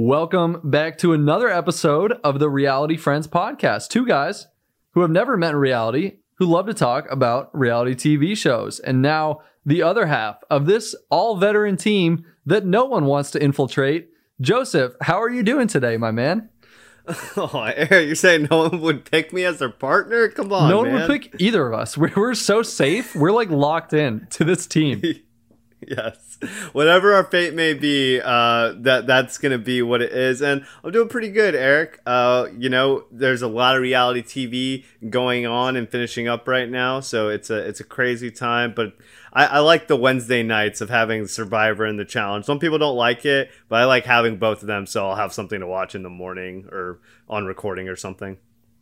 Welcome back to another episode of the Reality Friends podcast. Two guys who have never met in reality who love to talk about reality TV shows. And now the other half of this all veteran team that no one wants to infiltrate. Joseph, how are you doing today, my man? Oh, Eric, you're saying no one would pick me as their partner? Come on, no one man. would pick either of us. We're, we're so safe. We're like locked in to this team. yes, whatever our fate may be, uh, that that's gonna be what it is. And I'm doing pretty good, Eric. Uh, you know, there's a lot of reality TV going on and finishing up right now, so it's a it's a crazy time. But I, I like the Wednesday nights of having Survivor and the Challenge. Some people don't like it, but I like having both of them, so I'll have something to watch in the morning or on recording or something.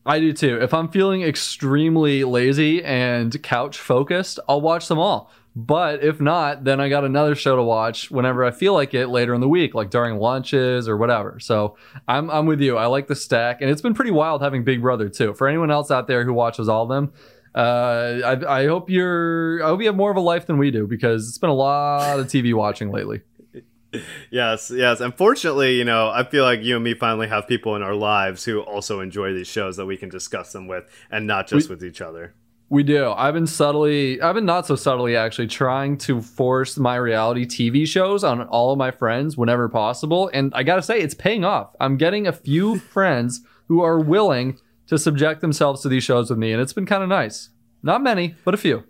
I do too. If I'm feeling extremely lazy and couch focused, I'll watch them all. But if not, then I got another show to watch whenever I feel like it later in the week, like during lunches or whatever. So I'm I'm with you. I like the stack, and it's been pretty wild having Big Brother too. For anyone else out there who watches all of them, uh, I, I hope you're I hope you have more of a life than we do because it's been a lot of TV watching lately. Yes, yes. Unfortunately, you know, I feel like you and me finally have people in our lives who also enjoy these shows that we can discuss them with and not just We- with each other. We do. I've been subtly, I've been not so subtly actually trying to force my reality TV shows on all of my friends whenever possible. And I gotta say, it's paying off. I'm getting a few friends who are willing to subject themselves to these shows with me, and it's been kind of nice. Not many, but a few.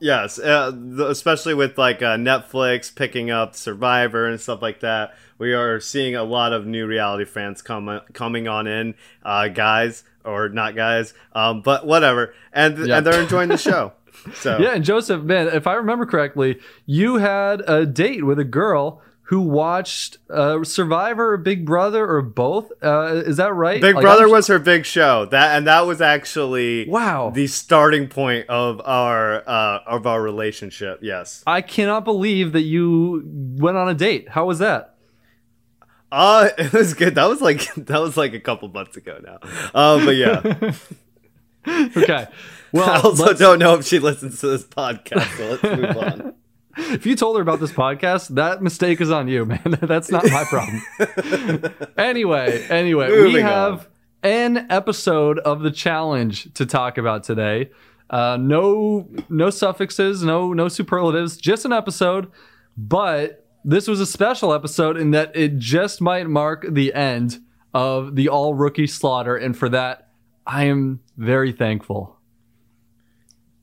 Yes, uh, th- especially with like uh, Netflix picking up Survivor and stuff like that. We are seeing a lot of new reality fans come coming on in, uh, guys or not guys, um, but whatever, and Yeah. and they're enjoying the show. So Yeah, and Joseph, man, if I remember correctly, you had a date with a girl who watched uh, Survivor or Big Brother or both. Uh, is that right? Big Like, Brother was her big show. That and that was actually Wow. the starting point of our uh, of our relationship. Yes. I cannot believe that you went on a date. How was that? Uh, it was good. That was like that was like a couple months ago now. Um, but yeah. Okay. Well, I also don't know if she listens to this podcast, so let's move on. If you told her about this podcast, that mistake is on you, man. That's not my problem. anyway, anyway, we Moving have an episode of the challenge to talk about today. Uh, no, no suffixes, no, no superlatives, just an episode. But this was a special episode in that it just might mark the end of the all rookie slaughter, and for that, I am very thankful.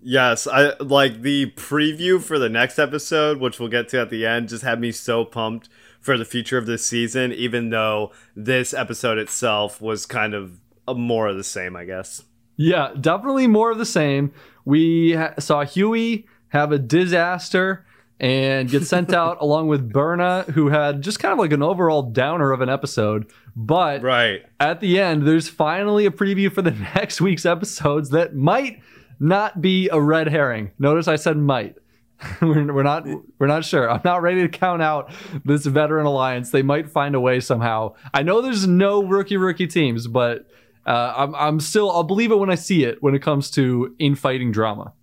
Yes, I like the preview for the next episode, which we'll get to at the end, just had me so pumped for the future of this season, even though this episode itself was kind of a more of the same, I guess. Yeah, definitely more of the same. We ha- saw Hughie have a disaster and get sent out along with Berna, who had just kind of like an overall downer of an episode. But Right. at the end, there's finally a preview for the next week's episodes that might not be a red herring. Notice I said might. we're, we're not we're not sure. I'm not ready to count out this veteran alliance. They might find a way somehow. I know there's no rookie rookie teams, but uh, I'm I'm still I'll believe it when I see it when it comes to infighting drama.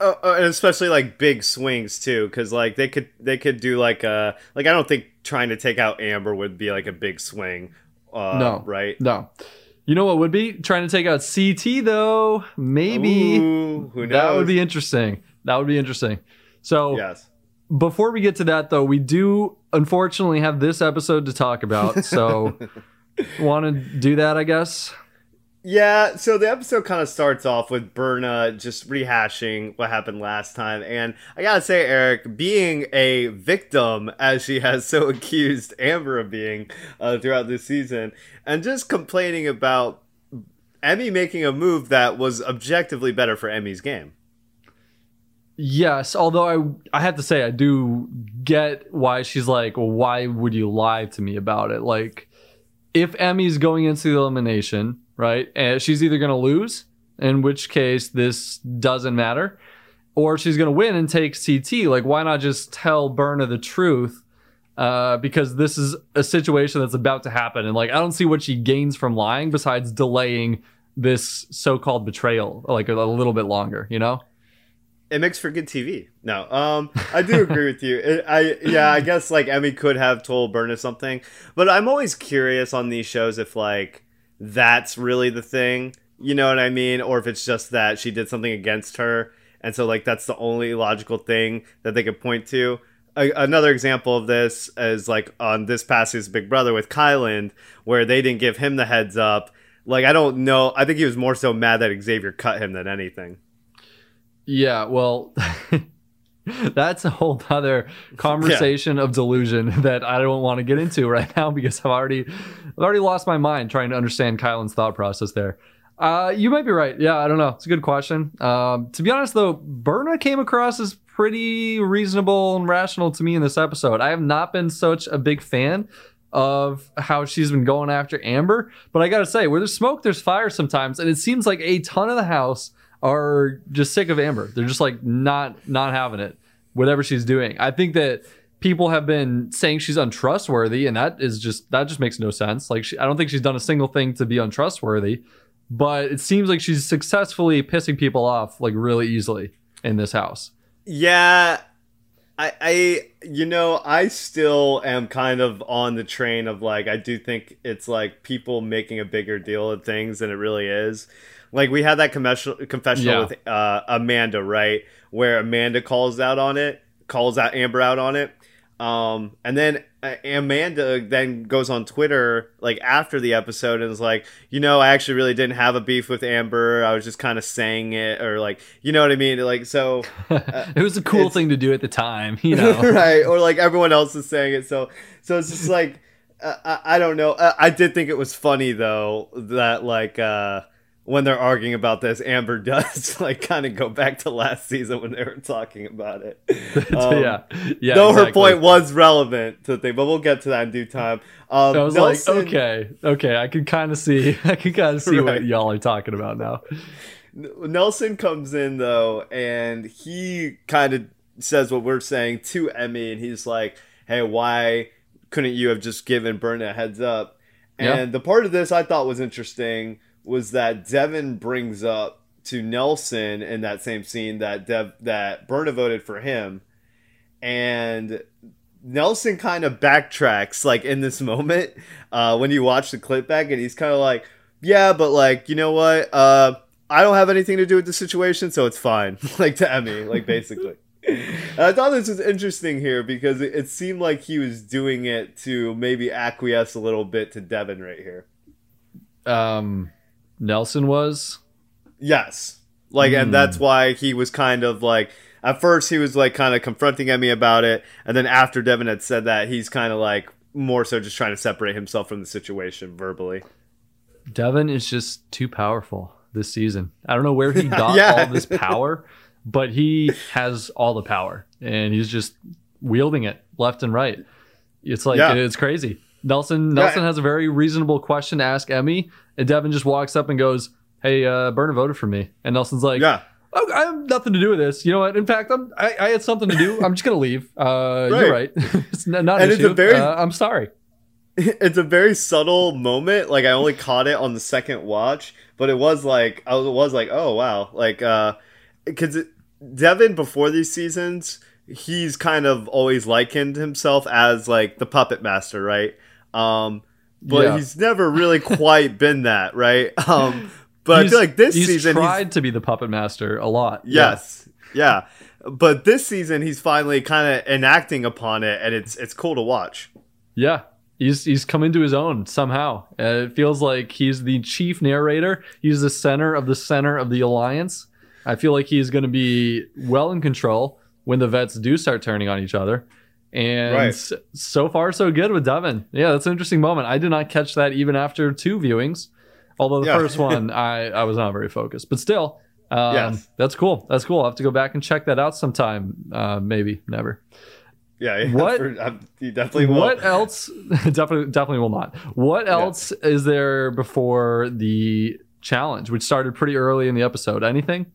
Uh, uh, and especially like big swings too, because like they could they could do like a like I don't think trying to take out Amber would be like a big swing. Uh, No. right? No. You know what would be trying to take out CT though? Maybe Ooh, who knows? that would be interesting. That would be interesting. So yes. before we get to that though we do unfortunately have this episode to talk about so want to do that i guess Yeah, so the episode kind of starts off with Berna just rehashing what happened last time. And I gotta say, Eric, being a victim, as she has so accused Amber of being uh, throughout this season, and just complaining about Emmy making a move that was objectively better for Emmy's game. yes although i i have to say i do get why she's like well, why would you lie to me about it like if emmy's going into the elimination right and she's either going to lose in which case this doesn't matter or she's going to win and take ct like why not just tell berna the truth uh, because this is a situation that's about to happen. And like, I don't see what she gains from lying besides delaying this so-called betrayal like a, a little bit longer. You know? it makes for good TV. No, um, I do agree with you. It, I yeah, I guess like Emmy could have told Berna something, but I'm always curious on these shows if like that's really the thing. You know what I mean? Or if it's just that she did something against her, and so like that's the only logical thing that they could point to. A- another example of this is like on this past season's Big Brother with Kyland, where they didn't give him the heads up. Like I don't know. I think he was more so mad that Xavier cut him than anything. Yeah, well, that's a whole other conversation of delusion that I don't want to get into right now because I've already, I've already lost my mind trying to understand Kyland's thought process there. Uh, you might be right. Yeah, I don't know. It's a good question. Um, to be honest, though, Berna came across as pretty reasonable and rational to me in this episode. I have not been such a big fan of how she's been going after Amber, but I gotta say, where there's smoke, there's fire sometimes, and it seems like a ton of the house are just sick of Amber. They're just like not not having it, whatever she's doing. I think that people have been saying she's untrustworthy, and that is just that just makes no sense. Like she, I don't think she's done a single thing to be untrustworthy, but it seems like she's successfully pissing people off like really easily in this house. Yeah, I, I, you know, I still am kind of on the train of like, I do think it's like people making a bigger deal of things than it really is. Like we had that confessional, confessional Yeah. with uh, Amanda, right, where Amanda calls out on it, calls out Amber out on it, um, and then uh, Amanda then goes on Twitter like after the episode and is like, you know, I actually really didn't have a beef with Amber. I was just kind of saying it, or like, you know what I mean? Like, so it was a cool thing to do at the time, you know. right or like everyone else is saying it so so it's just like uh, I, I don't know uh, i did think it was funny though that like uh when they're arguing about this amber does like kind of go back to last season when they were talking about it Um, yeah, yeah. though her point was relevant to the thing but we'll get to that in due time um I was Nelson- like, okay, okay, I can kind of see, I can kind of see Right. what y'all are talking about now. Nelson comes in though, and he kind of says what we're saying to Emmy, and he's like, "Hey, why couldn't you have just given Berna a heads up?" Yeah. And the part of this I thought was interesting was that Devin brings up to Nelson in that same scene that Dev that Berna voted for him, and Nelson kind of backtracks like in this moment uh, when you watch the clip back, and he's kind of like, "Yeah, but like, you know what? Uh, I don't have anything to do with the situation, so it's fine." like to Emmy, like basically. I thought this was interesting here because it, it seemed like he was doing it to maybe acquiesce a little bit to Devin right here. Um, Nelson was. Yes. Like, and that's hmm. why he was kind of like, at first he was like kind of confronting Emmy about it. And then after Devin had said that, he's kind of like more so just trying to separate himself from the situation verbally. Devin is just too powerful this season. I don't know where he got Yeah. all this power, but he has all the power and he's just wielding it left and right. It's like Yeah. it's crazy. Nelson Nelson has a very reasonable question to ask Emmy, and Devin just walks up and goes, "Hey, uh, Berna voted for me," and Nelson's like, Yeah. Oh, I have nothing to do with this. You know what? In fact, I'm, I, I had something to do. I'm just gonna leave. Uh, You're right. it's not an And it's a issue. very- uh, I'm sorry. It's a very subtle moment. Like, I only caught it on the second watch, but it was like, I was, was like, oh, wow. Like, uh, because Devin, before these seasons, he's kind of always likened himself as like the puppet master, right? Um, but Yeah. he's never really quite been that, right? Um, but I He's- feel like this he's season, he's, tried to be the puppet master a lot. Yeah. yes, yeah. But this season, he's finally kind of enacting upon it, and it's it's cool to watch. Yeah. He's he's come into his own somehow. Uh, it feels like he's the chief narrator. He's the center of the center of the alliance. I feel like he's going to be well in control when the vets do start turning on each other. And Right. so far, so good with Devin. Yeah, that's an interesting moment. I did not catch that even after two viewings. Although the Yeah. first one, I, I was not very focused. But still, um, Yes. that's cool. That's cool. I'll have to go back and check that out sometime. Uh, maybe, never. Yeah, yeah What- for- um, he definitely will. What else? definitely, definitely will not. What else is there before the challenge, which started pretty early in the episode? Anything?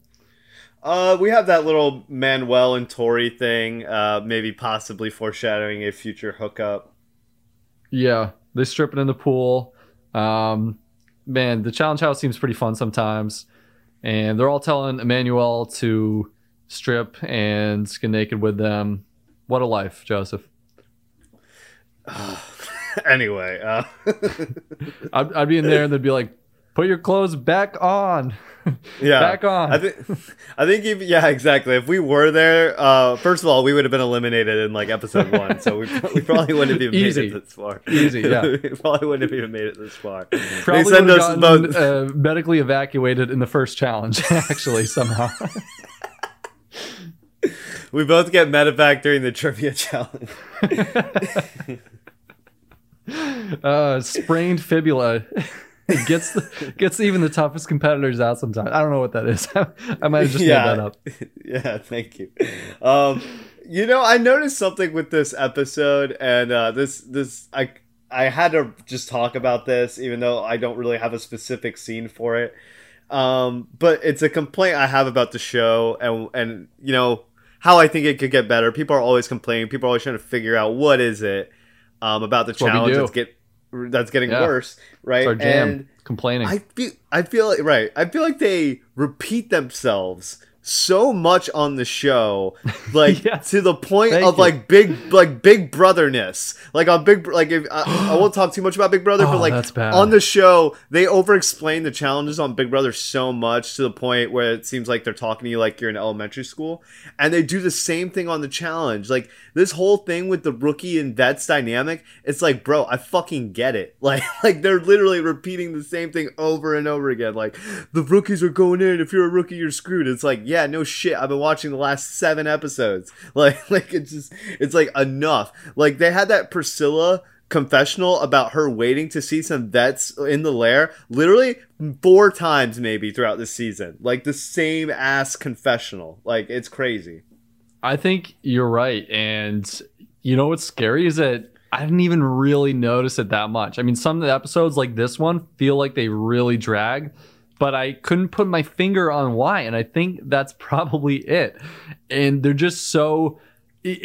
Uh, we have that little Manuel and Tori thing, uh, maybe possibly foreshadowing a future hookup. Yeah, they strip it in the pool. Um, man, the challenge house seems pretty fun sometimes, and they're all telling Emmanuel to strip and skin naked with them. What a life, Joseph. anyway, uh... I'd, I'd be in there and they'd be like, put your clothes back on. yeah, back on. I think, I think, if, yeah, exactly. If we were there, uh, first of all, we would have been eliminated in like episode one, so we, we probably wouldn't have even Easy. made it this far. Easy, yeah. we probably wouldn't have even made it this far. Probably they send us both. uh, medically evacuated in the first challenge, actually, somehow. we both get medevac during the trivia challenge. uh, sprained fibula. It gets the, gets even the toughest competitors out sometimes. I don't know what that is. I might have just yeah. made that up. yeah, thank you. Um, you know, I noticed something with this episode, and uh, this this I I had to just talk about this, even though I don't really have a specific scene for it. Um, but it's a complaint I have about the show, and and you know how I think it could get better. People are always complaining. People are always trying to figure out what is it um, about the challenge that's get that's getting Yeah. worse, right? It's jam. And complaining. I feel I feel like right. I feel like they repeat themselves so much on the show, like Yes. to the point Thank of you. like big like big brotherness. Like on big like if I, I won't talk too much about Big Brother, Oh, but like on the show they over explain the challenges on Big Brother so much to the point where it seems like they're talking to you like you're in elementary school, and they do the same thing on the challenge. Like this whole thing with the rookie and vets dynamic, it's like, bro, I fucking get it. Like like they're literally repeating the same thing over and over again. Like the rookies are going in. If you're a rookie, you're screwed. It's like, yeah, no shit. I've been watching the last seven episodes. Like like it's just it's like enough. Like they had that Priscilla confessional about her waiting to see some vets in the lair literally four times maybe throughout the season like the same ass confessional like it's crazy I think you're right. And you know what's scary is that I didn't even really notice it that much. I mean, some of the episodes like this one feel like they really drag, but I couldn't put my finger on why. And I think that's probably it. And they're just so.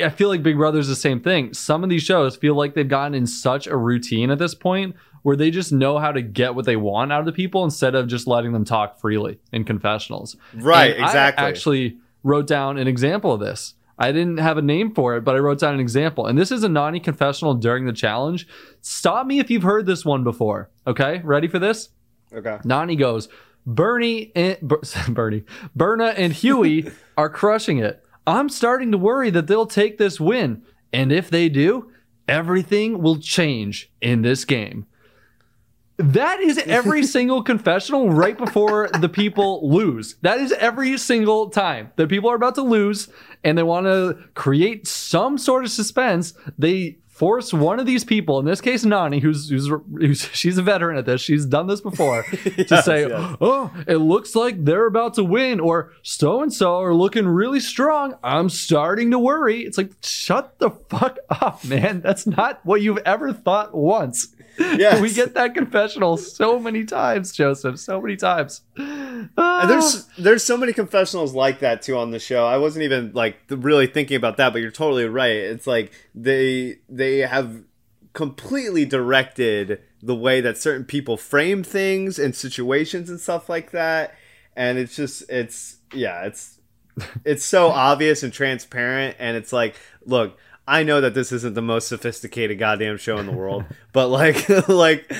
I feel like Big Brother's the same thing. Some of these shows feel like they've gotten in such a routine at this point where they just know how to get what they want out of the people instead of just letting them talk freely in confessionals. right And I actually wrote down an example of this. I didn't have a name for it, but I wrote down an example. And this is a Nany confessional during the challenge. Stop me if you've heard this one before. Okay, ready for this? Okay Nany goes, Bernie and Ber- Bernie, Berna and Hughie are crushing it. I'm starting to worry that they'll take this win. And if they do, everything will change in this game. That is every single confessional right before the people lose. That is every single time that people are about to lose and they want to create some sort of suspense. They force one of these people, in this case Nany, who's, who's, who's she's a veteran at this, she's done this before, to Yes, say, yes. "Oh, it looks like they're about to win," or "So and so are looking really strong." I'm starting to worry. It's like, shut the fuck up, man. That's not what you've ever thought once. Yes. we get that confessional so many times, Joseph. So many times. And Ah. there's there's so many confessionals like that too on the show. I wasn't even like really thinking about that, but you're totally right. It's like they they have completely directed the way that certain people frame things and situations and stuff like that. And it's just it's yeah, it's it's so obvious and transparent and it's like, look, I know that this isn't the most sophisticated goddamn show in the world, but like like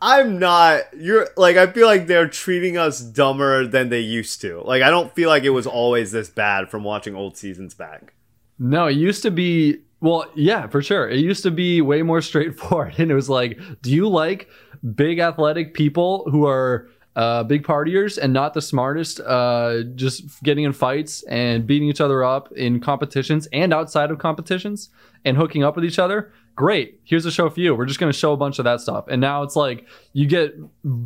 I'm not you're like I feel like they're treating us dumber than they used to. Like I don't feel like it was always this bad from watching old seasons back. No, it used to be well, yeah, for sure. It used to be way more straightforward. And it was like, do you like big athletic people who are uh, big partiers and not the smartest, uh, just getting in fights and beating each other up in competitions and outside of competitions and hooking up with each other? Great. Here's a show for you. We're just going to show a bunch of that stuff. And now it's like you get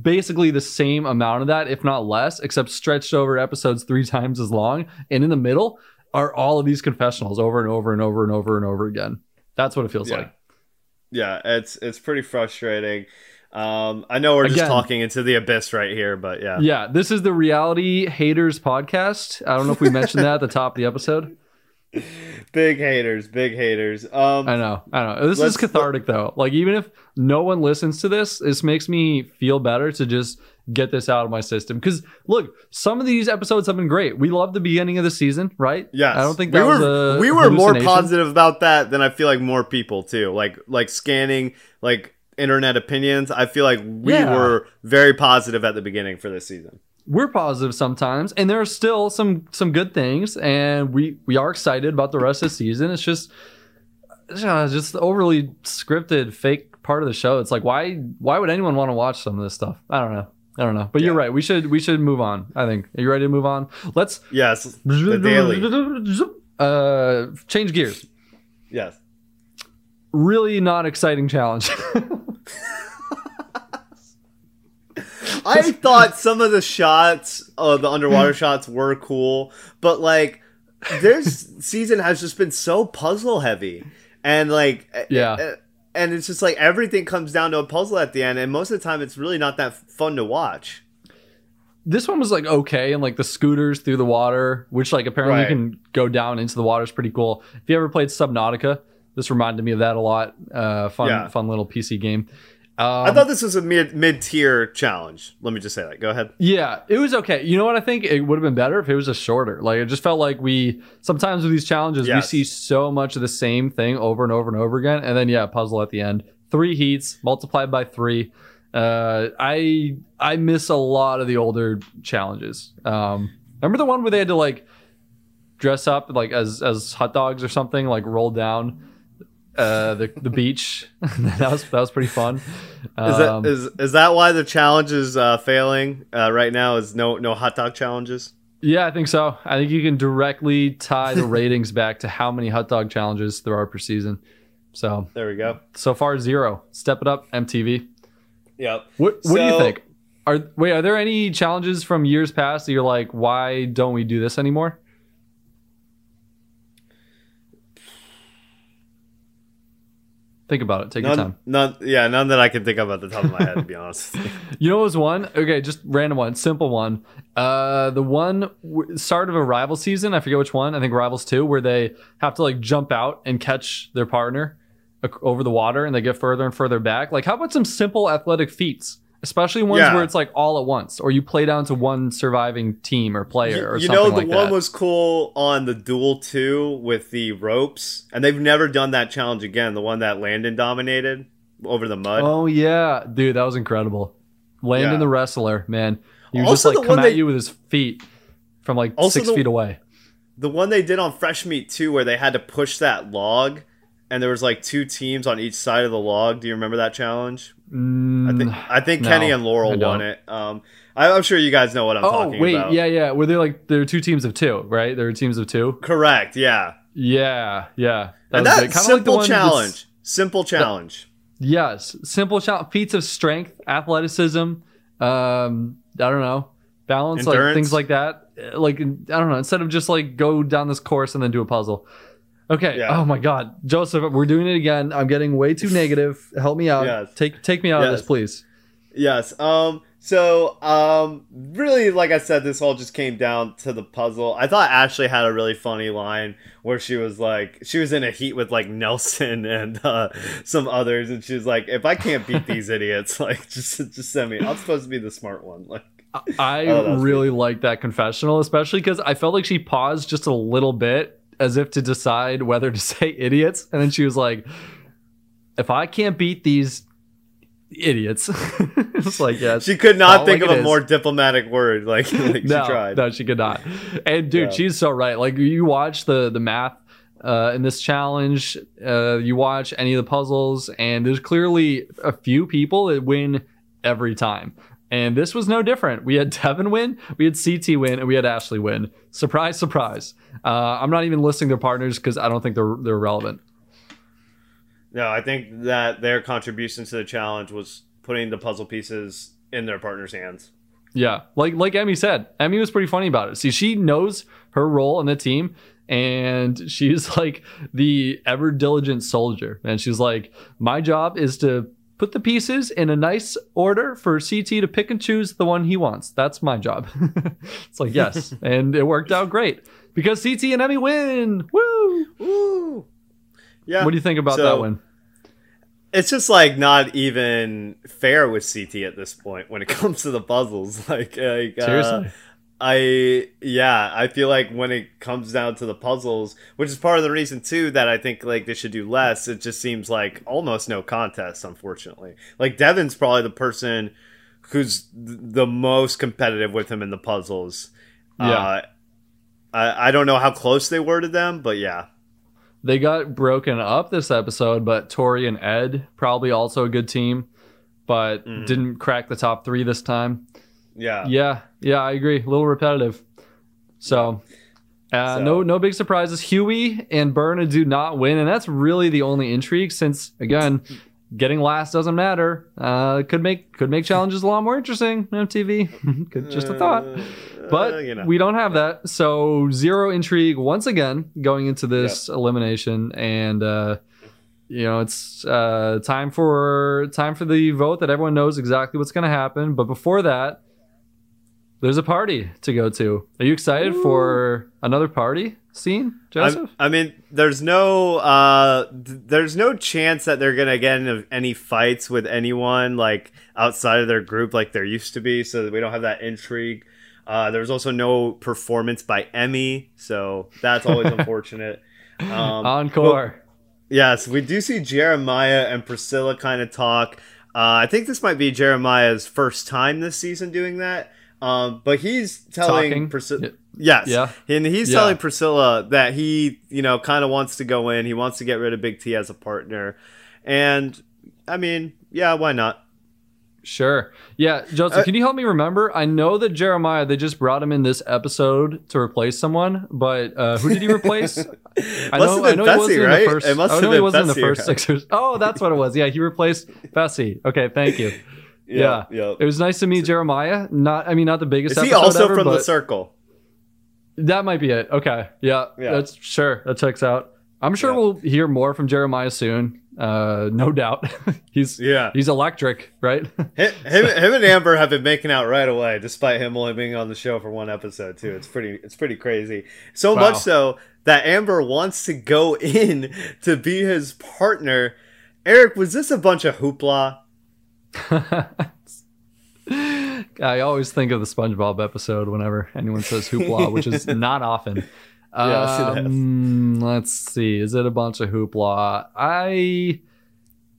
basically the same amount of that, if not less, except stretched over episodes three times as long. And in the middle, are all of these confessionals over and over and over and over and over again. That's what it feels Yeah. like. Yeah, it's it's pretty frustrating. Um, I know we're just talking into the abyss right here, but yeah. Yeah, this is the Reality Haters podcast. I don't know if we mentioned that at the top of the episode. big haters, big haters. Um, I know, I know. This is cathartic though. Like even if no one listens to this, this makes me feel better to just get this out of my system. Because look, some of these episodes have been great. We love the beginning of the season, right? Yeah, I don't think we were we were more positive about that than I feel like more people too. Like like scanning like internet opinions. I feel like we Yeah. were very positive at the beginning for this season. we're positive sometimes and there are still some some good things and we we are excited about the rest of the season it's just uh, just overly scripted fake part of the show it's like why why would anyone want to watch some of this stuff i don't know i don't know but you're right we should we should move on i think are you ready to move on let's Yes, the daily. uh change gears Yes. Really not exciting challenge I thought some of the shots, uh, the underwater shots, were cool, but like, this season has just been so puzzle heavy, and like, Yeah. and it's just like everything comes down to a puzzle at the end, and most of the time, it's really not that fun to watch. this one was like okay and like the scooters through the water which like apparently Right. you can go down into the water is pretty cool if you ever played subnautica this reminded me of that a lot. Uh fun Yeah. fun little pc game. Um, I thought this was a mid mid tier challenge. Let me just say that. Go ahead. yeah it was okay. You know what i think? It would have been better if it was just shorter. Like it just felt like we sometimes with these challenges we see so much of the same thing over and over and over again and then yeah puzzle at the end. Three heats multiplied by three. Uh i i miss a lot of the older challenges. Um remember the one where they had to like dress up like as as hot dogs or something like roll down uh the the beach that was that was pretty fun Is Um, that is is that why the challenge is uh, failing uh, right now? Is no no hot dog challenges? Yeah, I think so. I think you can directly tie the ratings back to how many hot dog challenges there are per season. So There we go. so far zero. Step it up, MTV. Yep. What what do you think? Are wait, are there any challenges from years past that you're like, why don't we do this anymore? Think about it. Take your None, time. none, yeah, none that I can think of at the top of my head, to be honest. you. You know what was one? Okay, just random one, simple one. Uh, the one w- start of a rival season. I forget which one. I think Rivals Two, where they have to like jump out and catch their partner ac- over the water, and they get further and further back. Like, how about some simple athletic feats, especially ones Yeah. where it's like all at once, or you play down to one surviving team or player, or you something know, the like one that. was cool on the Duel 2 with the ropes, and they've never done that challenge again. The one that Landon dominated over the mud. oh yeah, dude, that was incredible. Landon Yeah. the wrestler, man, he would just like come at they- you with his feet from like six the- feet away. The one they did on Fresh Meat 2 where they had to push that log, and there was like two teams on each side of the log. Do you remember that challenge? I think I think Mm, no, Kenny and Laurel won it. Um, I, I'm sure you guys know what I'm talking about. Oh talking wait, about. yeah, yeah. Were they like there were two teams of two, right? There were teams of two. Correct. Yeah. Yeah, yeah. and that good. Kinda simple one that's- challenge. Simple challenge. Yes, simple challenge. Feats of strength, athleticism. Um, I don't know, balance, like things like that. Like I don't know. Instead of just like go down this course and then do a puzzle. Okay. Yeah. Oh my God, Joseph, we're doing it again. I'm getting way too negative. Help me out. Yes. Take take me out of this, please. Yes. Um. So, um, really, like I said, this all just came down to the puzzle. I thought Ashley had a really funny line where she was like, she was in a heat with like Nelson and uh, some others, and she was like, "If I can't beat these idiots, like, just just send me. I'm supposed to be the smart one." Like, I Oh, really like that confessional, especially because I felt like she paused just a little bit as if to decide whether to say idiots. And then she was like, if I can't beat these idiots, it's like, yeah. she could not think like of a is. more diplomatic word. Like, like no, she tried. no, she could not. And dude, Yeah. she's so right. Like you watch the the math uh, in this challenge, uh, you watch any of the puzzles, and there's clearly a few people that win every time. And this was no different. We had Devin win, we had CT win, and we had Ashley win. Surprise, surprise. Uh, I'm not even listing their partners because I don't think they're they're relevant. No, I think that their contribution to the challenge was putting the puzzle pieces in their partner's hands. Yeah, like like Emmy said, Emmy was pretty funny about it. See, she knows her role in the team, and she's like the ever diligent soldier. And she's like, my job is to put the pieces in a nice order for CT to pick and choose the one he wants. That's my job. it's like, yes. and it worked out great because CT and Emmy win. Woo! Woo! Yeah. What do you think about So- that one? It's just like not even fair with CT at this point when it comes to the puzzles. Like, like uh, Seriously. I yeah, I feel like when it comes down to the puzzles, which is part of the reason too that I think like they should do less. It just seems like almost no contest, unfortunately. Like Devin's probably the person who's th- the most competitive with him in the puzzles. Yeah. Uh, I I don't know how close they were to them, but yeah. They got broken up this episode, but Tori and Ed probably also a good team, but Mhm. didn't crack the top three this time. Yeah. Yeah, yeah, I agree. A little repetitive. So, uh, So- no, no big surprises. Hughie and Berna do not win, and that's really the only intrigue. Since again, getting last doesn't matter. Uh, could make could make challenges a lot more interesting. on MTV, Could- just a thought. Uh, But uh, you know. we don't have that, so zero intrigue once again going into this elimination, and uh, you know it's uh, time for time for the vote that everyone knows exactly what's going to happen. But before that, there's a party to go to. Are you excited for another party scene, I, Joseph? I mean, there's no, uh, th- there's no chance that they're gonna get into any fights with anyone like outside of their group, like there used to be. So that we don't have that intrigue. Uh, there's also no performance by Emmy, so that's always unfortunate. Um, Encore. Yes, we do see Jeremiah and Priscilla kind of talk. Uh, I think this might be Jeremiah's first time this season doing that. Um, but he's telling Priscilla. Yes. Yeah. And he's Yeah. telling Priscilla that he, you know, kind of wants to go in. He wants to get rid of Big T as a partner. And I mean, yeah, why not? Sure. Yeah, Joseph, Uh, can you help me remember? I know that Jeremiah, they just brought him in this episode to replace someone, but uh, who did he replace? I know, I know Fessy, he wasn't right? in the first. It must I know he wasn't in the first right? Sixers. Oh, that's what it was. Yeah, he replaced Fessy. Okay, thank you. Yeah, yeah. It was nice to meet Jeremiah. Not, I mean, not the biggest. Is he also ever, from the circle? That might be it. Okay, yeah, Yeah. that's sure. That checks out. I'm sure Yeah. we'll hear more from Jeremiah soon. Uh, no doubt. he's Yeah. he's electric, right? Him, him, him and Amber have been making out right away, despite him only being on the show for one episode too. It's pretty, it's pretty crazy. So Wow. much so that Amber wants to go in to be his partner. Eric, was this a bunch of hoopla? I always think of the SpongeBob episode whenever anyone says hoopla, which is not often. Yes, it is. Um, let's see. Is it a bunch of hoopla? I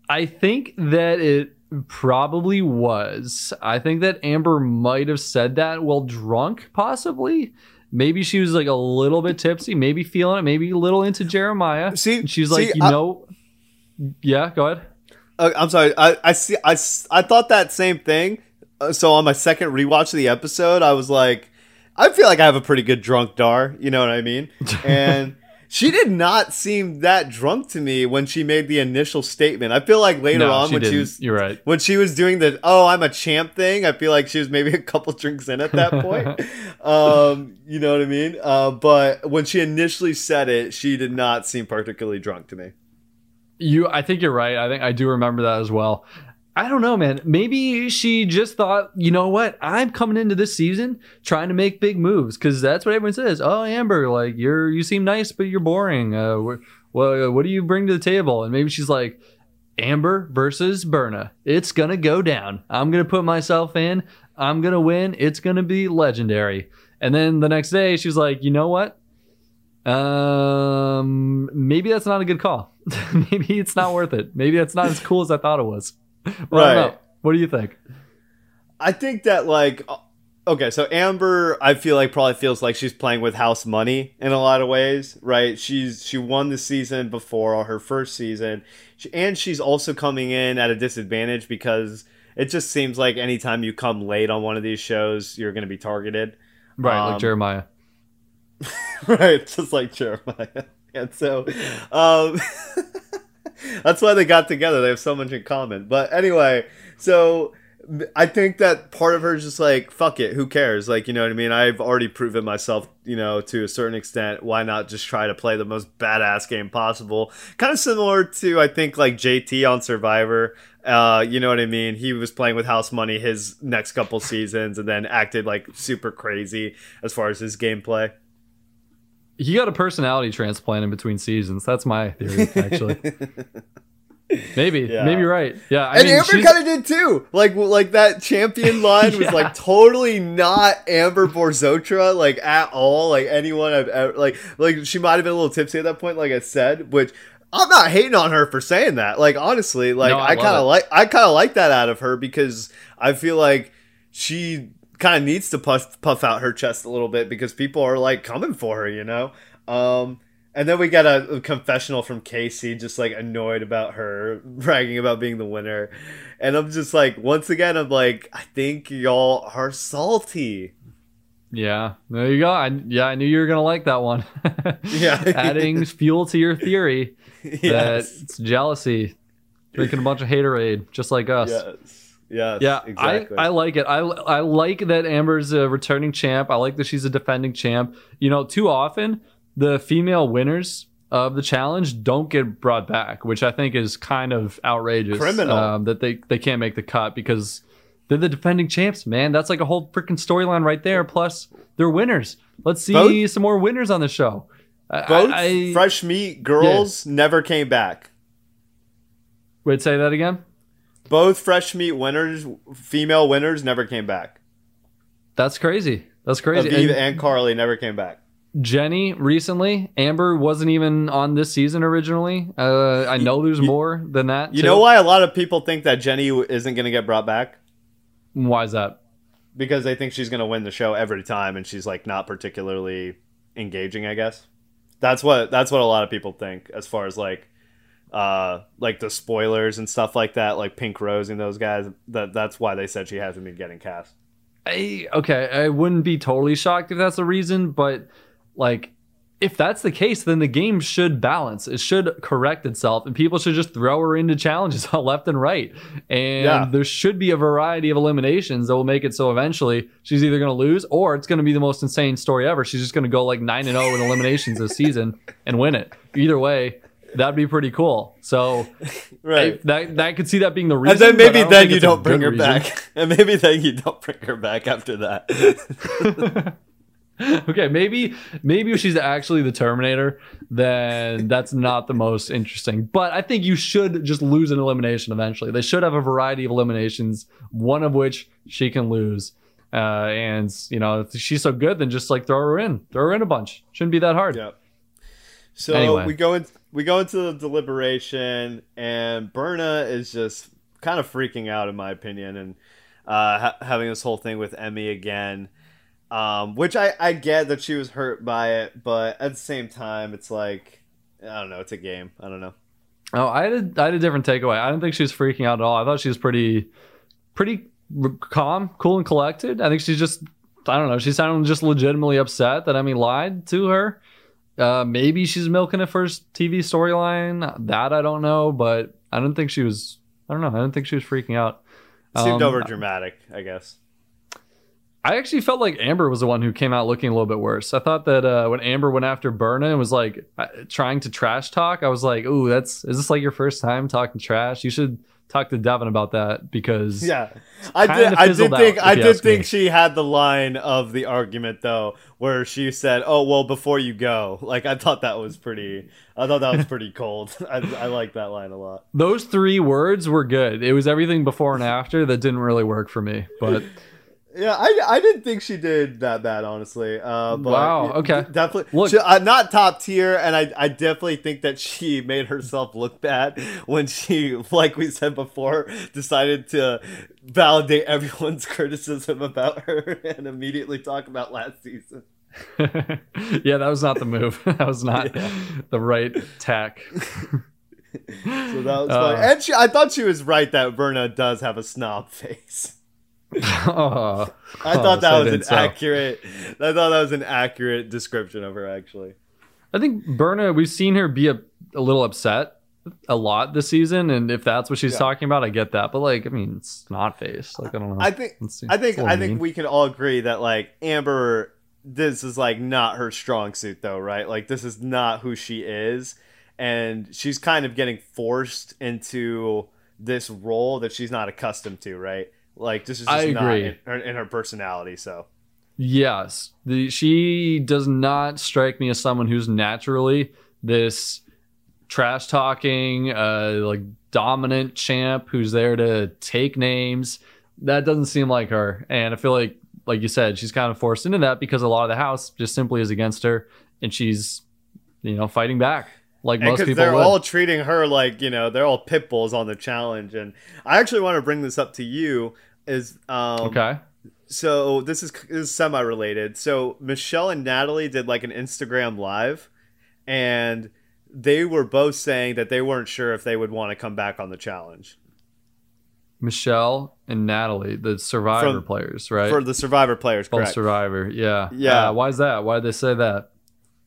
I think that it probably was. I think that Amber might have said that while drunk, possibly. Maybe she was like a little bit tipsy, maybe feeling it, maybe a little into Jeremiah. See- she's see, like, you I- know, yeah, go ahead. Uh, I'm sorry. I, I see. I, I thought that same thing. Uh, so on my second rewatch of the episode, I was like, I feel like I have a pretty good drunk Dar. You know what I mean? And she did not seem that drunk to me when she made the initial statement. I feel like later No, on she when she didn't. was You're right. when she was doing the oh I'm a champ thing, I feel like she was maybe a couple drinks in at that point. um, you know what I mean? Uh, but when she initially said it, she did not seem particularly drunk to me. You, I think you're right. I think I do remember that as well. I don't know, man. Maybe she just thought, you know what? I'm coming into this season trying to make big moves because that's what everyone says. Oh, Amber, like you're, you seem nice, but you're boring. Uh, well, what do you bring to the table? And maybe she's like, Amber versus Berna. It's gonna go down. I'm gonna put myself in. I'm gonna win. It's gonna be legendary. And then the next day, she's like, you know what? Um, maybe that's not a good call. maybe it's not worth it. Maybe that's not as cool as I thought it was. Well, I don't Right. What do you think? I think that like okay, so Amber I feel like probably feels like she's playing with house money in a lot of ways, right? She's she won the season before or her first season. She, and she's also coming in at a disadvantage because it just seems like anytime you come late on one of these shows, you're going to be targeted. Right, Um, like Jeremiah. right just like jeremiah and so um that's why they got together they have so much in common but anyway so I think that part of her is just like, fuck it, who cares? Like, you know what I mean? I've already proven myself, you know, to a certain extent. Why not just try to play the most badass game possible? Kind of similar to, I think, like JT on Survivor. Uh, you know what I mean? He was playing with house money his next couple seasons and then acted like super crazy as far as his gameplay. He got a personality transplant in between seasons. That's my theory, actually. maybe, Yeah. maybe right. Yeah, I and mean, Amber kind of did too. Like, like that champion line was like totally not Amber Borzotra, like at all. Like anyone I've ever like, like she might have been a little tipsy at that point, like I said. Which I'm not hating on her for saying that. Like honestly, like No, I I, kind of like I kind of like that out of her because I feel like she kind of needs to puff puff out her chest a little bit because people are like coming for her, you know. Um, and then we got a, a confessional from Casey, just like annoyed about her bragging about being the winner. And I'm just like, once again, I'm like, I think y'all are salty. Yeah, there you go. I, yeah, I knew you were gonna like that one. Yeah. adding fuel to your theory that it's jealousy, drinking a bunch of haterade, just like us. Yes. Yes. Yeah, Exactly. I, I like it. I, I like that Amber's a returning champ. I like that she's a defending champ. You know, too often the female winners of the challenge don't get brought back, which I think is kind of outrageous. Criminal. um, that they they can't make the cut because they're the defending champs. Man, that's like a whole freaking storyline right there. Plus, they're winners. Let's see Both- some more winners on the show. Both I, I, fresh meat girls never came back. wait, say that again. Both fresh meat winners, female winners, never came back. That's crazy. That's crazy. Aviva And- and Carly never came back. Jenny recently. Amber wasn't even on this season originally. Uh, I know there's more than that. You too. know why a lot of people think that Jenny isn't going to get brought back? Why is that? because they think she's going to win the show every time and she's like not particularly engaging i guess that's what that's what a lot of people think as far as like uh like the spoilers and stuff like that like pink rose and those guys that that's why they said she hasn't been getting cast I, okay, I wouldn't be totally shocked if that's the reason, but like if that's the case, then the game should balance. It should correct itself, and people should just throw her into challenges left and right. And Yeah. there should be a variety of eliminations that will make it so eventually she's either going to lose or it's going to be the most insane story ever. She's just going to go like nine and zero in eliminations this season and win it. Either way, that'd be pretty cool. So right I- that that could see that being the reason. and then maybe then you don't bring her reason. back and maybe then you don't bring her back after that okay, maybe maybe if she's actually the Terminator, then that's not the most interesting. But I think you should just lose an elimination eventually. They should have a variety of eliminations, one of which she can lose. Uh, and you know, if she's so good, then just like throw her in, throw her in a bunch. Shouldn't be that hard. yeah so Anyway. we go in we go into the deliberation and berna is just kind of freaking out in my opinion and uh, ha- having this whole thing with emmy again um, which I, I get that she was hurt by it but at the same time it's like i don't know it's a game i don't know Oh, I had a, I had a different takeaway. I didn't think she was freaking out at all. I thought she was pretty, pretty calm, cool, and collected. I think she's just, I don't know, she sounded just legitimately upset that Emmy lied to her. Uh, maybe she's milking it for TV storyline. That I don't know, but I don't think she was. I don't know. I don't think she was freaking out. seemed Um, over dramatic i guess I actually felt like Amber was the one who came out looking a little bit worse. I thought that uh, when Amber went after Berna and was like uh, trying to trash talk, I was like, "Ooh, that's is this like your first time talking trash? You should talk to Devin about that because yeah i did i did think i did think me. she had the line of the argument though where she said oh well before you go like i thought that was pretty i thought that was pretty cold i, I like that line a lot those three words were good. It was everything before and after that didn't really work for me. But Yeah, I, I didn't think she did that bad, honestly. Uh, but Wow, okay. definitely. Look- she, uh, not top tier, and I, I definitely think that she made herself look bad when she, like we said before, decided to validate everyone's criticism about her and immediately talk about last season. yeah, that was not the move. that was not Yeah. the right tack. So that was Uh. funny. And she, I thought she was right that Berna does have a snob face. Oh, I Oh, thought that say was an so. accurate. I thought that was an accurate description of her, actually. I think Berna, we've seen her be a, a little upset a lot this season, and if that's what she's Yeah. talking about, I get that. But like, I mean, it's not face. Like, I don't know. I think I think I little think we can all agree that like Amber this is like not her strong suit though, right? Like this is not who she is and she's kind of getting forced into this role that she's not accustomed to, right? Like this is just I not in her, in her personality, so. Yes, the, she does not strike me as someone who's naturally this trash talking, uh, like dominant champ who's there to take names. That doesn't seem like her, and I feel like, like you said, she's kind of forced into that because a lot of the house just simply is against her, and she's, you know, fighting back like most because people they're would. all treating her like you know they're all pit bulls on the challenge and i actually want to bring this up to you is um okay, so this is, this is semi related. So Michele and Natalie did like an Instagram live, and they were both saying that they weren't sure if they would want to come back on the challenge Michele and Natalie, the Survivor From- players, right? for the Survivor players. Both Correct. Survivor, yeah, Yeah. Uh, why is that? Why did they say that?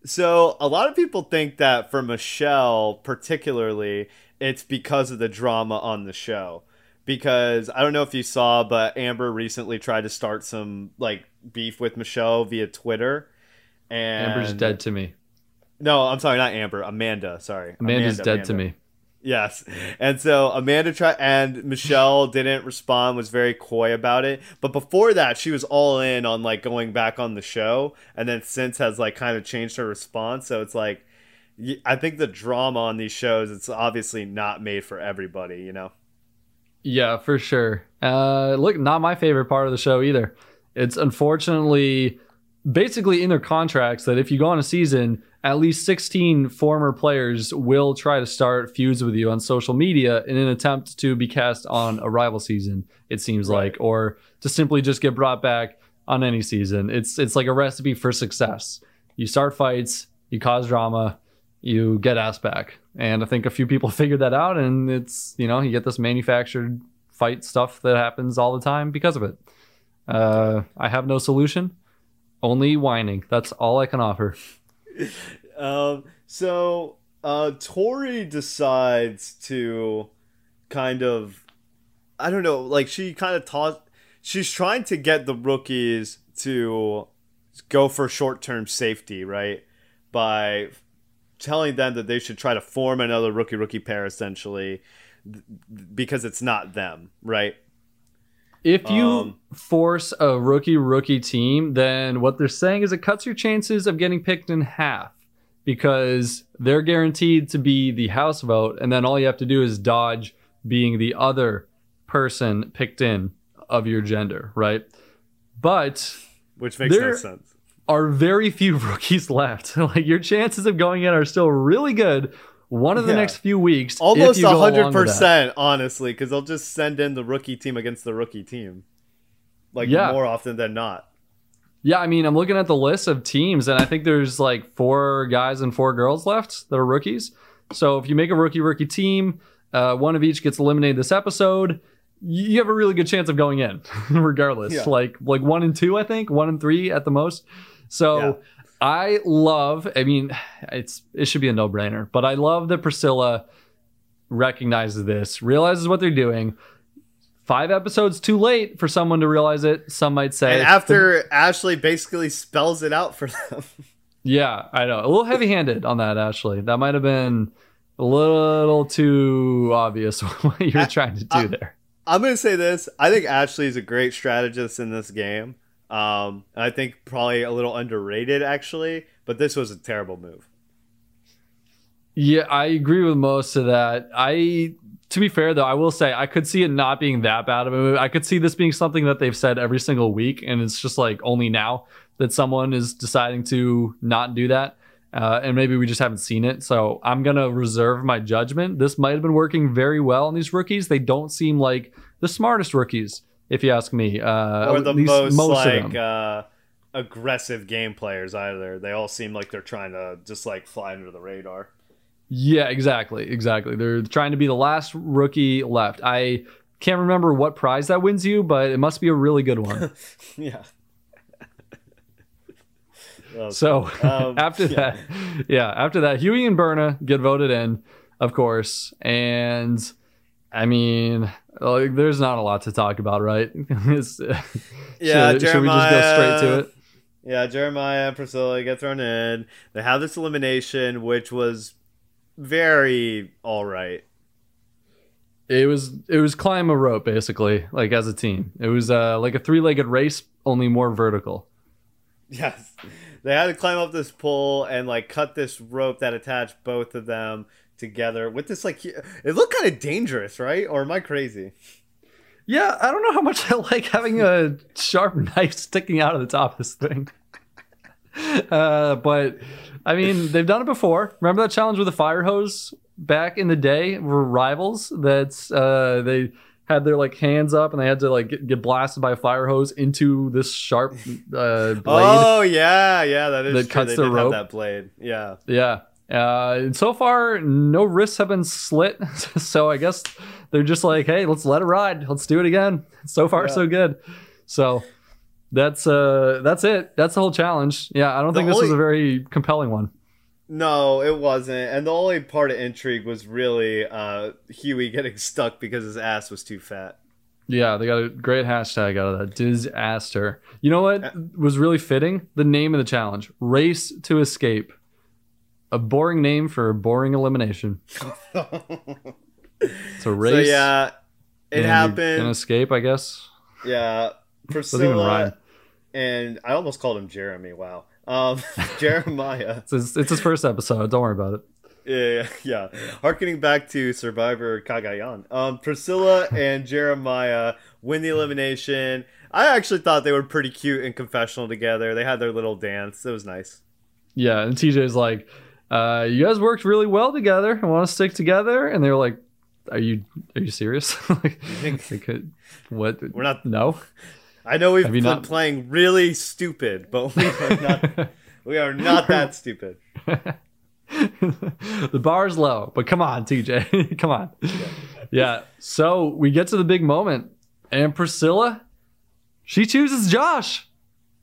So a lot of people think that for Michele, particularly, it's because of the drama on the show. Because I don't know if you saw, but Amber recently tried to start some like beef with Michele via Twitter. And Amber's dead to me. No, I'm sorry, not Amber. Amanda. Sorry, Amanda's Amanda, dead to me. Yes, and so Amanda tried, and Michele didn't respond. Was very coy about it. But before that, she was all in on like going back on the show, and then since has like kind of changed her response. So it's like, I think the drama on these shows, it's obviously not made for everybody. You know. Yeah, for sure. Uh, look, not my favorite part of the show either. It's unfortunately basically in their contracts that if you go on a season, at least 16 former players will try to start feuds with you on social media in an attempt to be cast on a rival season, it seems Right. like, or to simply just get brought back on any season. It's it's like a recipe for success. You start fights, you cause drama, you get asked back. And I think a few people figured that out and it's, you know, you get this manufactured fight stuff that happens all the time because of it. Uh, I have no solution, only whining. That's all I can offer. Um, so uh, Tori decides to kind of, I don't know, like she kind of taught, she's trying to get the rookies to go for short term safety, right? By telling them that they should try to form another rookie rookie pair essentially because it's not them, right? If you Um, force a rookie rookie team, then what they're saying is it cuts your chances of getting picked in half because they're guaranteed to be the house vote, and then all you have to do is dodge being the other person picked in of your gender, right? But Which makes no sense. are very few rookies left. like your chances of going in are still really good. One of the Yeah. next few weeks, Almost you go along hundred percent, honestly, because they'll just send in the rookie team against the rookie team, like Yeah. more often than not. Yeah, I mean, I'm looking at the list of teams, and I think there's like four guys and four girls left that are rookies. So if you make a rookie rookie team, uh, one of each gets eliminated this episode. You have a really good chance of going in, regardless. Yeah. Like like one and two, I think, one and three at the most. So. I love. I mean, it's it should be a no brainer, but I love that Priscilla recognizes this, realizes what they're doing. Five episodes too late for someone to realize it. Some might say. And after Ashley basically spells it out for them, Yeah, I know. A little heavy handed on that, Ashley. That might have been a little too obvious what you were trying to do I- there. I'm gonna say this: I think Ashley is a great strategist in this game. Um, I think probably a little underrated, actually. But this was a terrible move. Yeah, I agree with most of that. I, to be fair though, I will say I could see it not being that bad of a move. I could see this being something that they've said every single week, and it's just like only now that someone is deciding to not do that. Uh, and maybe we just haven't seen it. So I'm gonna reserve my judgment. This might have been working very well on these rookies. They don't seem like the smartest rookies, if you ask me. Uh, or the most, of like uh, aggressive game players either. They all seem like they're trying to just like fly under the radar. Yeah, exactly, exactly. They're trying to be the last rookie left. I can't remember what prize that wins you, but it must be a really good one. yeah. So Um, after yeah. that, yeah, after that, Hughie and Berna get voted in. of course. And I mean, like, there's not a lot to talk about, right? Yeah, should, should we just go straight to it? Yeah, Jeremiah and Priscilla get thrown in. They have this elimination, which was very all right. It was it was climb a rope basically, like as a team. It was uh, like a three legged race, only more vertical. Yes. They had to climb up this pole and like cut this rope that attached both of them together with this like it looked kind of dangerous, right? Or am I crazy? Yeah, I don't know how much I like having a sharp knife sticking out of the top of this thing. Uh, but I mean, they've done it before. Remember that challenge with the fire hose back in the day? Were rivals that uh, they had their like hands up and they had to like get, blasted by a fire hose into this sharp uh, blade. Oh yeah, yeah, that is that true. cuts they the rope. have that blade. Yeah. Yeah. Uh, so far, no wrists have been slit. so I guess they're just like, hey, let's let it ride. Let's do it again. So far, Yeah. so good. So that's uh that's it. That's the whole challenge. Yeah, I don't The think this was a very compelling one. No, it wasn't. And the only part of intrigue was really uh Hughie getting stuck because his ass was too fat. Yeah, they got a great hashtag out of that. Disaster. You know what was really fitting? The name of the challenge: Race to Escape. A boring name for a boring elimination. It's a race. So yeah, it and happened. Can escape, I guess. Yeah, Priscilla and I almost called him Jeremy. Wow, um, Jeremiah. It's his, it's his first episode. Don't worry about it. Yeah, yeah, yeah. Harkening back to Survivor Cagayan, um, Priscilla and Jeremiah win the elimination. I actually thought they were pretty cute and confessional together. They had their little dance. It was nice. Yeah, and TJ's like, uh, "You guys worked really well together. I want to stick together." And they're like, "Are you are you serious? like, think- they could, what? We're not. No. I know we've been not- playing really stupid, but we are not. we are not that stupid. the bar's low, but come on, TJ, come on. Yeah. So we get to the big moment, and Priscilla, she chooses Josh.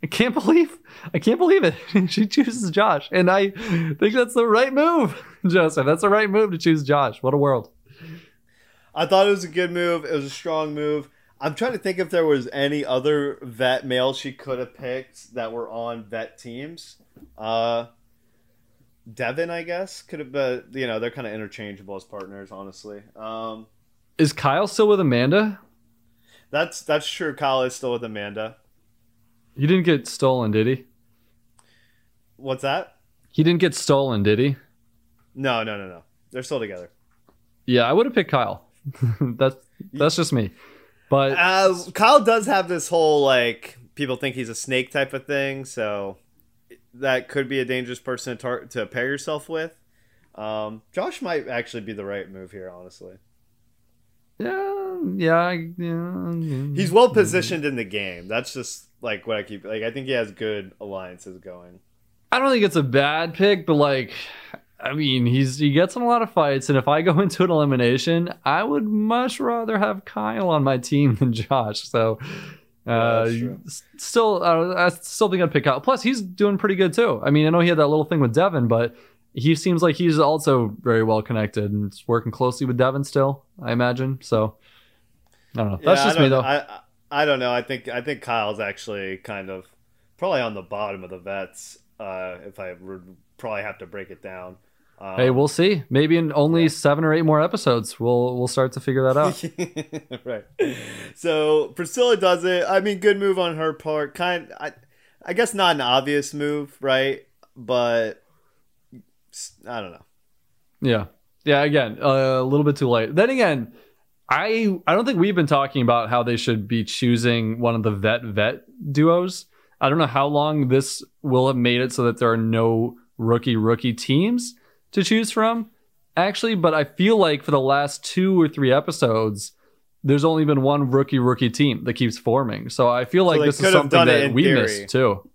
I can't believe, I can't believe it. she chooses Josh, and I think that's the right move, Joseph. That's the right move to choose Josh. What a world. I thought it was a good move. It was a strong move. I'm trying to think if there was any other vet male she could have picked that were on vet teams. Uh, Devin, I guess, could have been. You know, they're kind of interchangeable as partners, honestly. Um, Is Kyle still with Amanda? that's that's true. Kyle is still with Amanda. He didn't get stolen, did he? What's that? He didn't get stolen, did he? No, no, no, no. They're still together. Yeah, I would have picked Kyle. that's that's just me. But Uh, Kyle does have this whole like people think he's a snake type of thing, so that could be a dangerous person to, tar- to pair yourself with. Um, Josh might actually be the right move here, honestly. Yeah, yeah, I- yeah. He's well positioned in the game. That's just like what I keep like. I think he has good alliances going. I don't think it's a bad pick, but like, I mean, he's he gets in a lot of fights, and if I go into an elimination, I would much rather have Kyle on my team than Josh. So, uh, s- still, uh, I still think I'd pick out. Plus, he's doing pretty good too. I mean, I know he had that little thing with Devin, but he seems like he's also very well connected and is working closely with Devin still. I imagine. So, I don't know. That's Yeah, just me though. I, I don't know. I think I think Kyle's actually kind of probably on the bottom of the vets. Uh, if I would probably have to break it down. Um, hey, we'll see. Maybe in only seven or eight more episodes, we'll we'll start to figure that out. right. So Priscilla does it. I mean, good move on her part. Kind, I, I guess not an obvious move, right? But I don't know. Yeah. Yeah, again, uh, a little bit too late. Then again, I I don't think we've been talking about how they should be choosing one of the vet vet duos. I don't know how long this will have made it so that there are no rookie rookie teams to choose from actually, but I feel like for the last 2 or 3 episodes there's only been one rookie rookie team that keeps forming. So I feel like they this is something that we theory. missed too.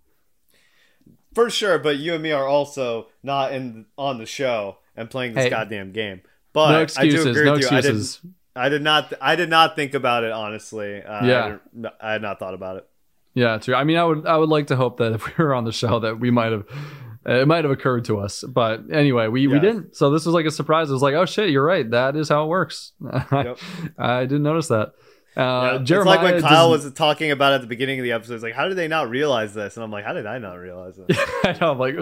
For sure, but you and me are also not in on the show and playing this Hey. goddamn game. But no I do agree no with you. I did, excuses. I did not. I did not think about it honestly. Uh, Yeah. I, I had not thought about it. Yeah, true. I mean, I would I would like to hope that if we were on the show that we might have It might have occurred to us, but anyway, we, we didn't. So this was like a surprise. It was like, oh shit, you're right. That is how it works. Yep. I didn't notice that. Uh, Yeah, it's like when Kyle does- was talking about at the beginning of the episode. It's like, how did they not realize this? And I'm like, how did I not realize this? I know, I'm like,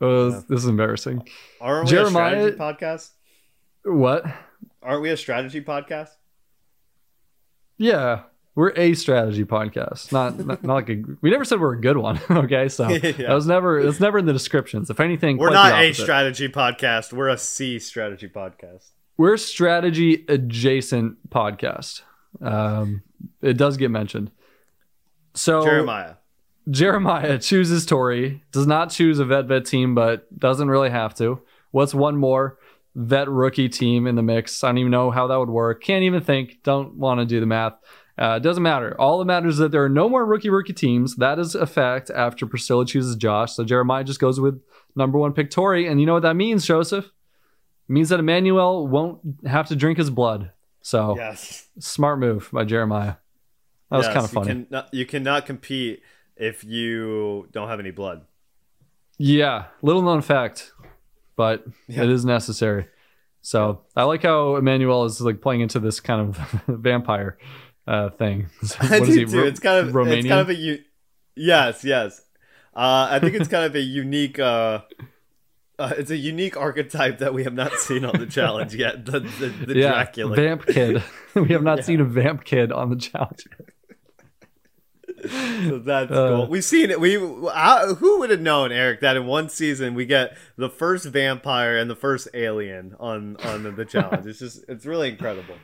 oh, this is embarrassing. Aren't we Jeremiah- a strategy podcast? What? Aren't we a strategy podcast? Yeah, we're a strategy podcast, not not, not like a. We never said we're a good one. Okay, so Yeah. that was never. It's never in the descriptions. If anything, We're not a strategy podcast. We're a C strategy podcast. We're a strategy adjacent podcast. Um, it does get mentioned. So Jeremiah. Jeremiah chooses Tori, does not choose a vet vet team, but doesn't really have to. What's one more vet rookie team in the mix? I don't even know how that would work. Can't even think. Don't want to do the math. Uh, doesn't matter. All that matters is that there are no more rookie rookie teams. That is a fact after Priscilla chooses Josh. So Jeremiah just goes with number one pick Tori. And you know what that means, Joseph? It means that Emanuel won't have to drink his blood. So Yes. smart move by Jeremiah. That was kind of funny. You, cannot, you cannot compete if you don't have any blood. Yeah, little known fact, but Yeah. it is necessary. So I like how Emanuel is like playing into this kind of vampire uh, thing. I do he, too. Ro- it's kind of Romanian? it's kind of a u- yes, yes. Uh, I think it's kind of a unique. Uh, uh, it's a unique archetype that we have not seen on the challenge yet. The the, the yeah, Dracula. vamp kid. we have not Yeah. seen a vamp kid on the challenge. So that's Uh, cool. We've seen it. We uh, who would have known, Eric, that in one season we get the first vampire and the first alien on on the, the challenge. It's just it's really incredible.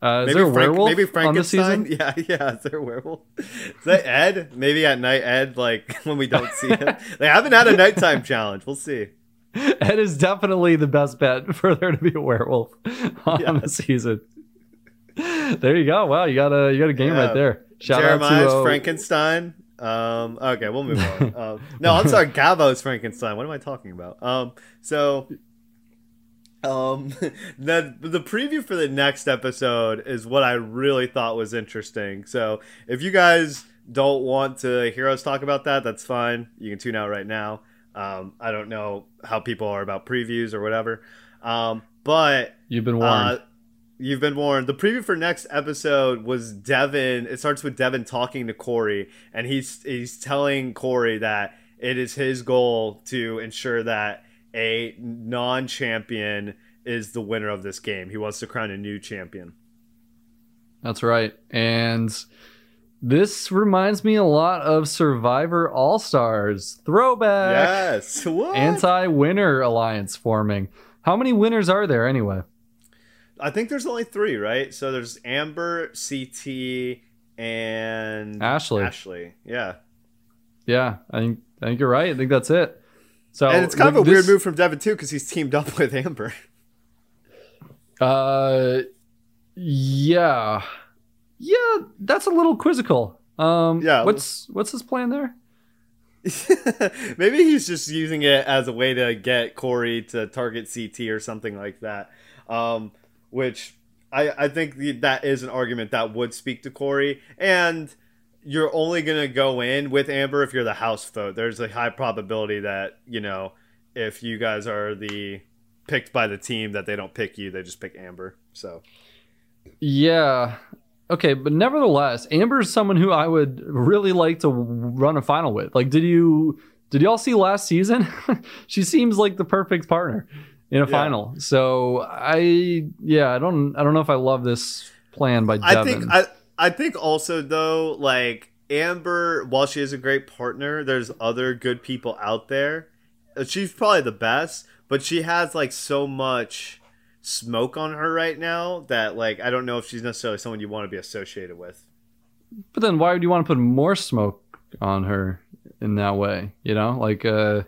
Uh, is maybe there a Frank, werewolf maybe Frankenstein. Yeah, yeah. Is there a werewolf? Is that Ed? Maybe at night, Ed. Like when we don't see him. They haven't had a nighttime challenge. We'll see. Ed is definitely the best bet for there to be a werewolf on the season. There you go. Wow, you got a you got a game Yeah. right there. Shout Jeremiah's out to uh, Frankenstein. Um, okay, we'll move on. Um, no, I'm sorry, Gavo's Frankenstein. What am I talking about? Um, so, um, the the preview for the next episode is what I really thought was interesting. So, if you guys don't want to hear us talk about that, that's fine. You can tune out right now. Um, I don't know how people are about previews or whatever. Um, but you've been warned. uh, you've been warned. The preview for next episode was Devin. It starts with Devin talking to Corey, and he's he's telling Corey that it is his goal to ensure that a non-champion is the winner of this game. He wants to crown a new champion. That's right. And this reminds me a lot of Survivor All Stars throwback. yes. What? Anti winner alliance forming. How many winners are there anyway? I think there's only three, right? So there's Amber, CT, and Ashley. Ashley. Yeah. Yeah, I think I think you're right. I think that's it. So and it's kind of a this- weird move from Devin too, because he's teamed up with Amber. Uh, yeah, yeah, that's a little quizzical. Um, Yeah. What's what's his plan there? Maybe he's just using it as a way to get Corey to target CT or something like that. Um, which I, I think the, that is an argument that would speak to Corey. And you're only going to go in with Amber if you're the house vote. There's a high probability that, you know, if you guys are the picked by the team, that they don't pick you, they just pick Amber. So, Yeah. Okay, but nevertheless, Amber is someone who I would really like to run a final with. Like, did you did y'all see last season? she seems like the perfect partner in a Yeah. final. So I yeah, I don't I don't know if I love this plan by Devin. I think I I think also though like Amber while she is a great partner there's other good people out there she's probably the best but she has like so much smoke on her right now that like I don't know if she's necessarily someone you want to be associated with but then why would you want to put more smoke on her in that way? You know, like uh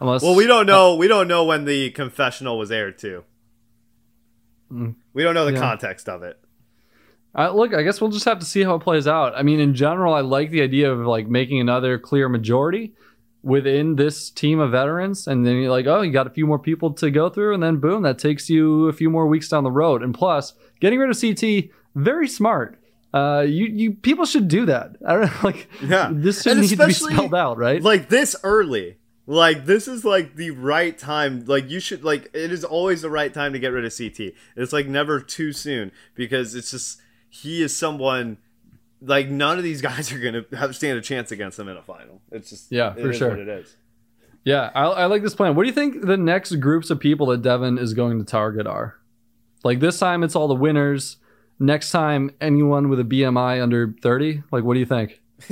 unless well we don't know we don't know when the confessional was aired too Mm. we don't know the Yeah. context of it Uh, look, I guess we'll just have to see how it plays out. I mean, in general, I like the idea of like making another clear majority within this team of veterans, and then you're like, oh, you got a few more people to go through, and then boom, that takes you a few more weeks down the road. And plus, getting rid of CT, very smart. Uh, you you people should do that. I don't know, like Yeah. this And shouldn't need to be especially, spelled out, right? like this early Like this is like the right time. Like you should like it is always the right time to get rid of CT. It's like never too soon because it's just he is someone like none of these guys are gonna have stand a chance against them in a final. It's just Yeah, it for is sure. It is. Yeah, I, I like this plan. What do you think the next groups of people that Devin is going to target are? Like this time, it's all the winners. Next time, anyone with a BMI under 30? Like, what do you think?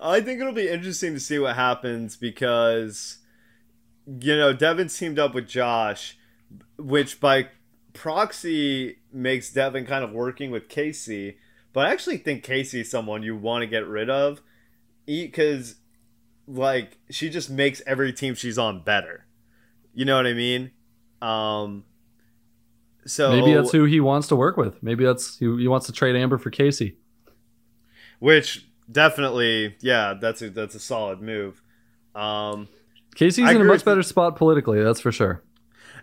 I think it'll be interesting to see what happens because you know Devin teamed up with Josh, which by proxy makes Devin kind of working with Casey. But I actually think Casey is someone you want to get rid of, because like she just makes every team she's on better. You know what I mean? Um. So Maybe that's who he wants to work with. Maybe that's who he wants to trade Amber for Casey. which definitely, yeah, that's a that's a solid move. Um. Casey's I in a much better spot politically, that's for sure.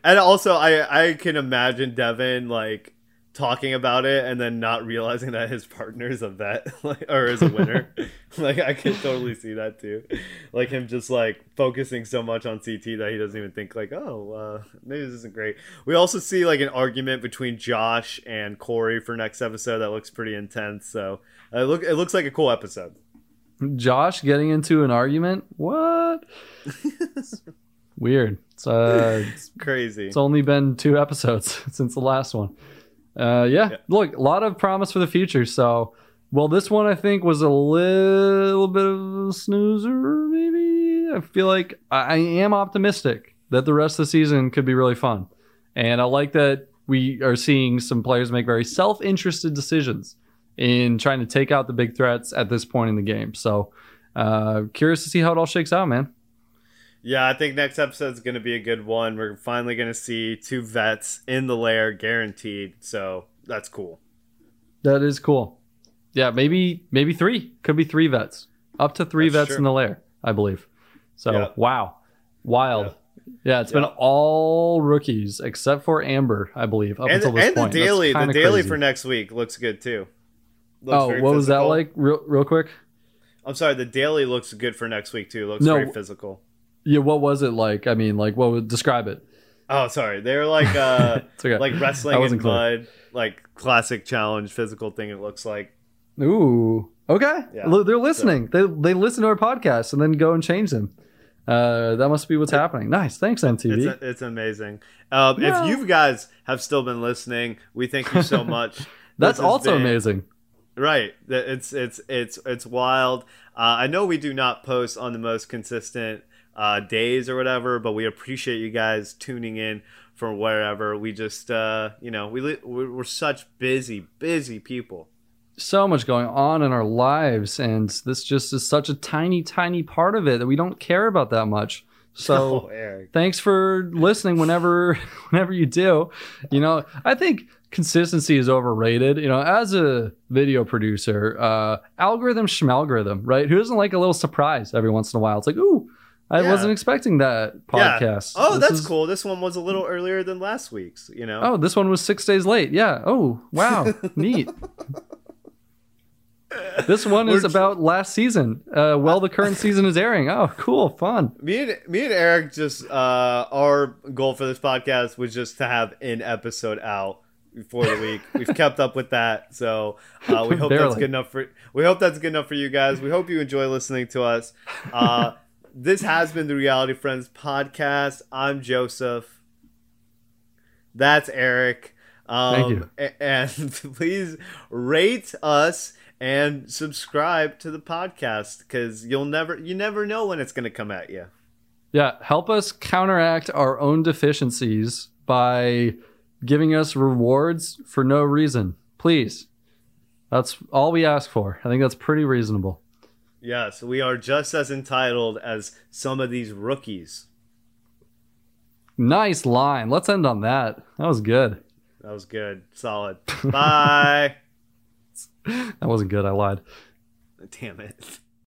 And also, I I can imagine Devin like talking about it and then not realizing that his partner is a vet like, or is a winner. like I can totally see that too. Like him just like focusing so much on CT that he doesn't even think like, oh, uh, maybe this isn't great. We also see like an argument between Josh and Corey for next episode that looks pretty intense. So uh, look, it looks like a cool episode. Josh getting into an argument? What? Weird. It's, uh, it's Crazy. It's only been two episodes since the last one. Uh, yeah, Yeah. look, a lot of promise for the future. So, well, this one I think was a little bit of a snoozer, maybe. I feel like I, am optimistic that the rest of the season could be really fun. And I like that we are seeing some players make very self interested decisions in trying to take out the big threats at this point in the game. So, uh, curious to see how it all shakes out, man. Yeah, I think next episode's going to be a good one. We're finally going to see two vets in the lair guaranteed. So that's cool. That is cool. Yeah, maybe maybe three. Could be three vets. Up to three That's vets true. in the lair, I believe. So Yeah. wow. Wild. Yeah, it's been all rookies except for Amber, I believe, up And, until this and the point. That's daily, the daily crazy. for next week looks good too. Looks Oh, very what was that like? Real real quick? I'm sorry, the daily looks good for next week too. Looks No. very physical. Yeah, what was it like? I mean, like what would describe it? Oh, sorry, they're like uh okay. like wrestling in mud, like classic challenge physical thing. It looks like. Ooh. Okay. Yeah. They're listening. They they listen to our podcast and then go and change them. Uh, that must be what's happening. Nice. Thanks, MTV. It's, it's amazing. Um, Yeah. If you guys have still been listening, we thank you so much. That's also been- amazing. Right. It's it's it's it's wild. Uh, I know we do not post on the most consistent uh, days or whatever, but we appreciate you guys tuning in from wherever. We just uh, you know we we're such busy busy people. so much going on in our lives and this just is such a tiny tiny part of it that we don't care about that much. So oh, thanks for listening whenever whenever you do. You know i think consistency is overrated. You know as a video producer uh algorithm schmalgorithm right? Who doesn't like a little surprise every once in a while? It's like ooh i Yeah. wasn't expecting that Yeah. podcast Oh, This that's is- cool. This one was a little earlier than last week's. You know. oh this one was six days late yeah oh wow neat this one is about last season uh well the current season is airing oh cool fun Me and me and Eric just uh, our goal for this podcast was just to have an episode out for the week. We've kept up with that, so uh, we hope that's good enough for. We hope that's good enough for you guys. We hope you enjoy listening to us. Uh, this has been the Reality Friends podcast. I'm Joseph. That's Eric. Um, Thank you. And please rate us and subscribe to the podcast because you'll never you never know when it's going to come at you. Yeah, help us counteract our own deficiencies by giving us rewards for no reason. Please. That's all we ask for. I think that's pretty reasonable. Yes, we are just as entitled as some of these rookies. Nice line. Let's end on that. That was good. That was good. Solid. Bye. That wasn't good. I lied. Damn it.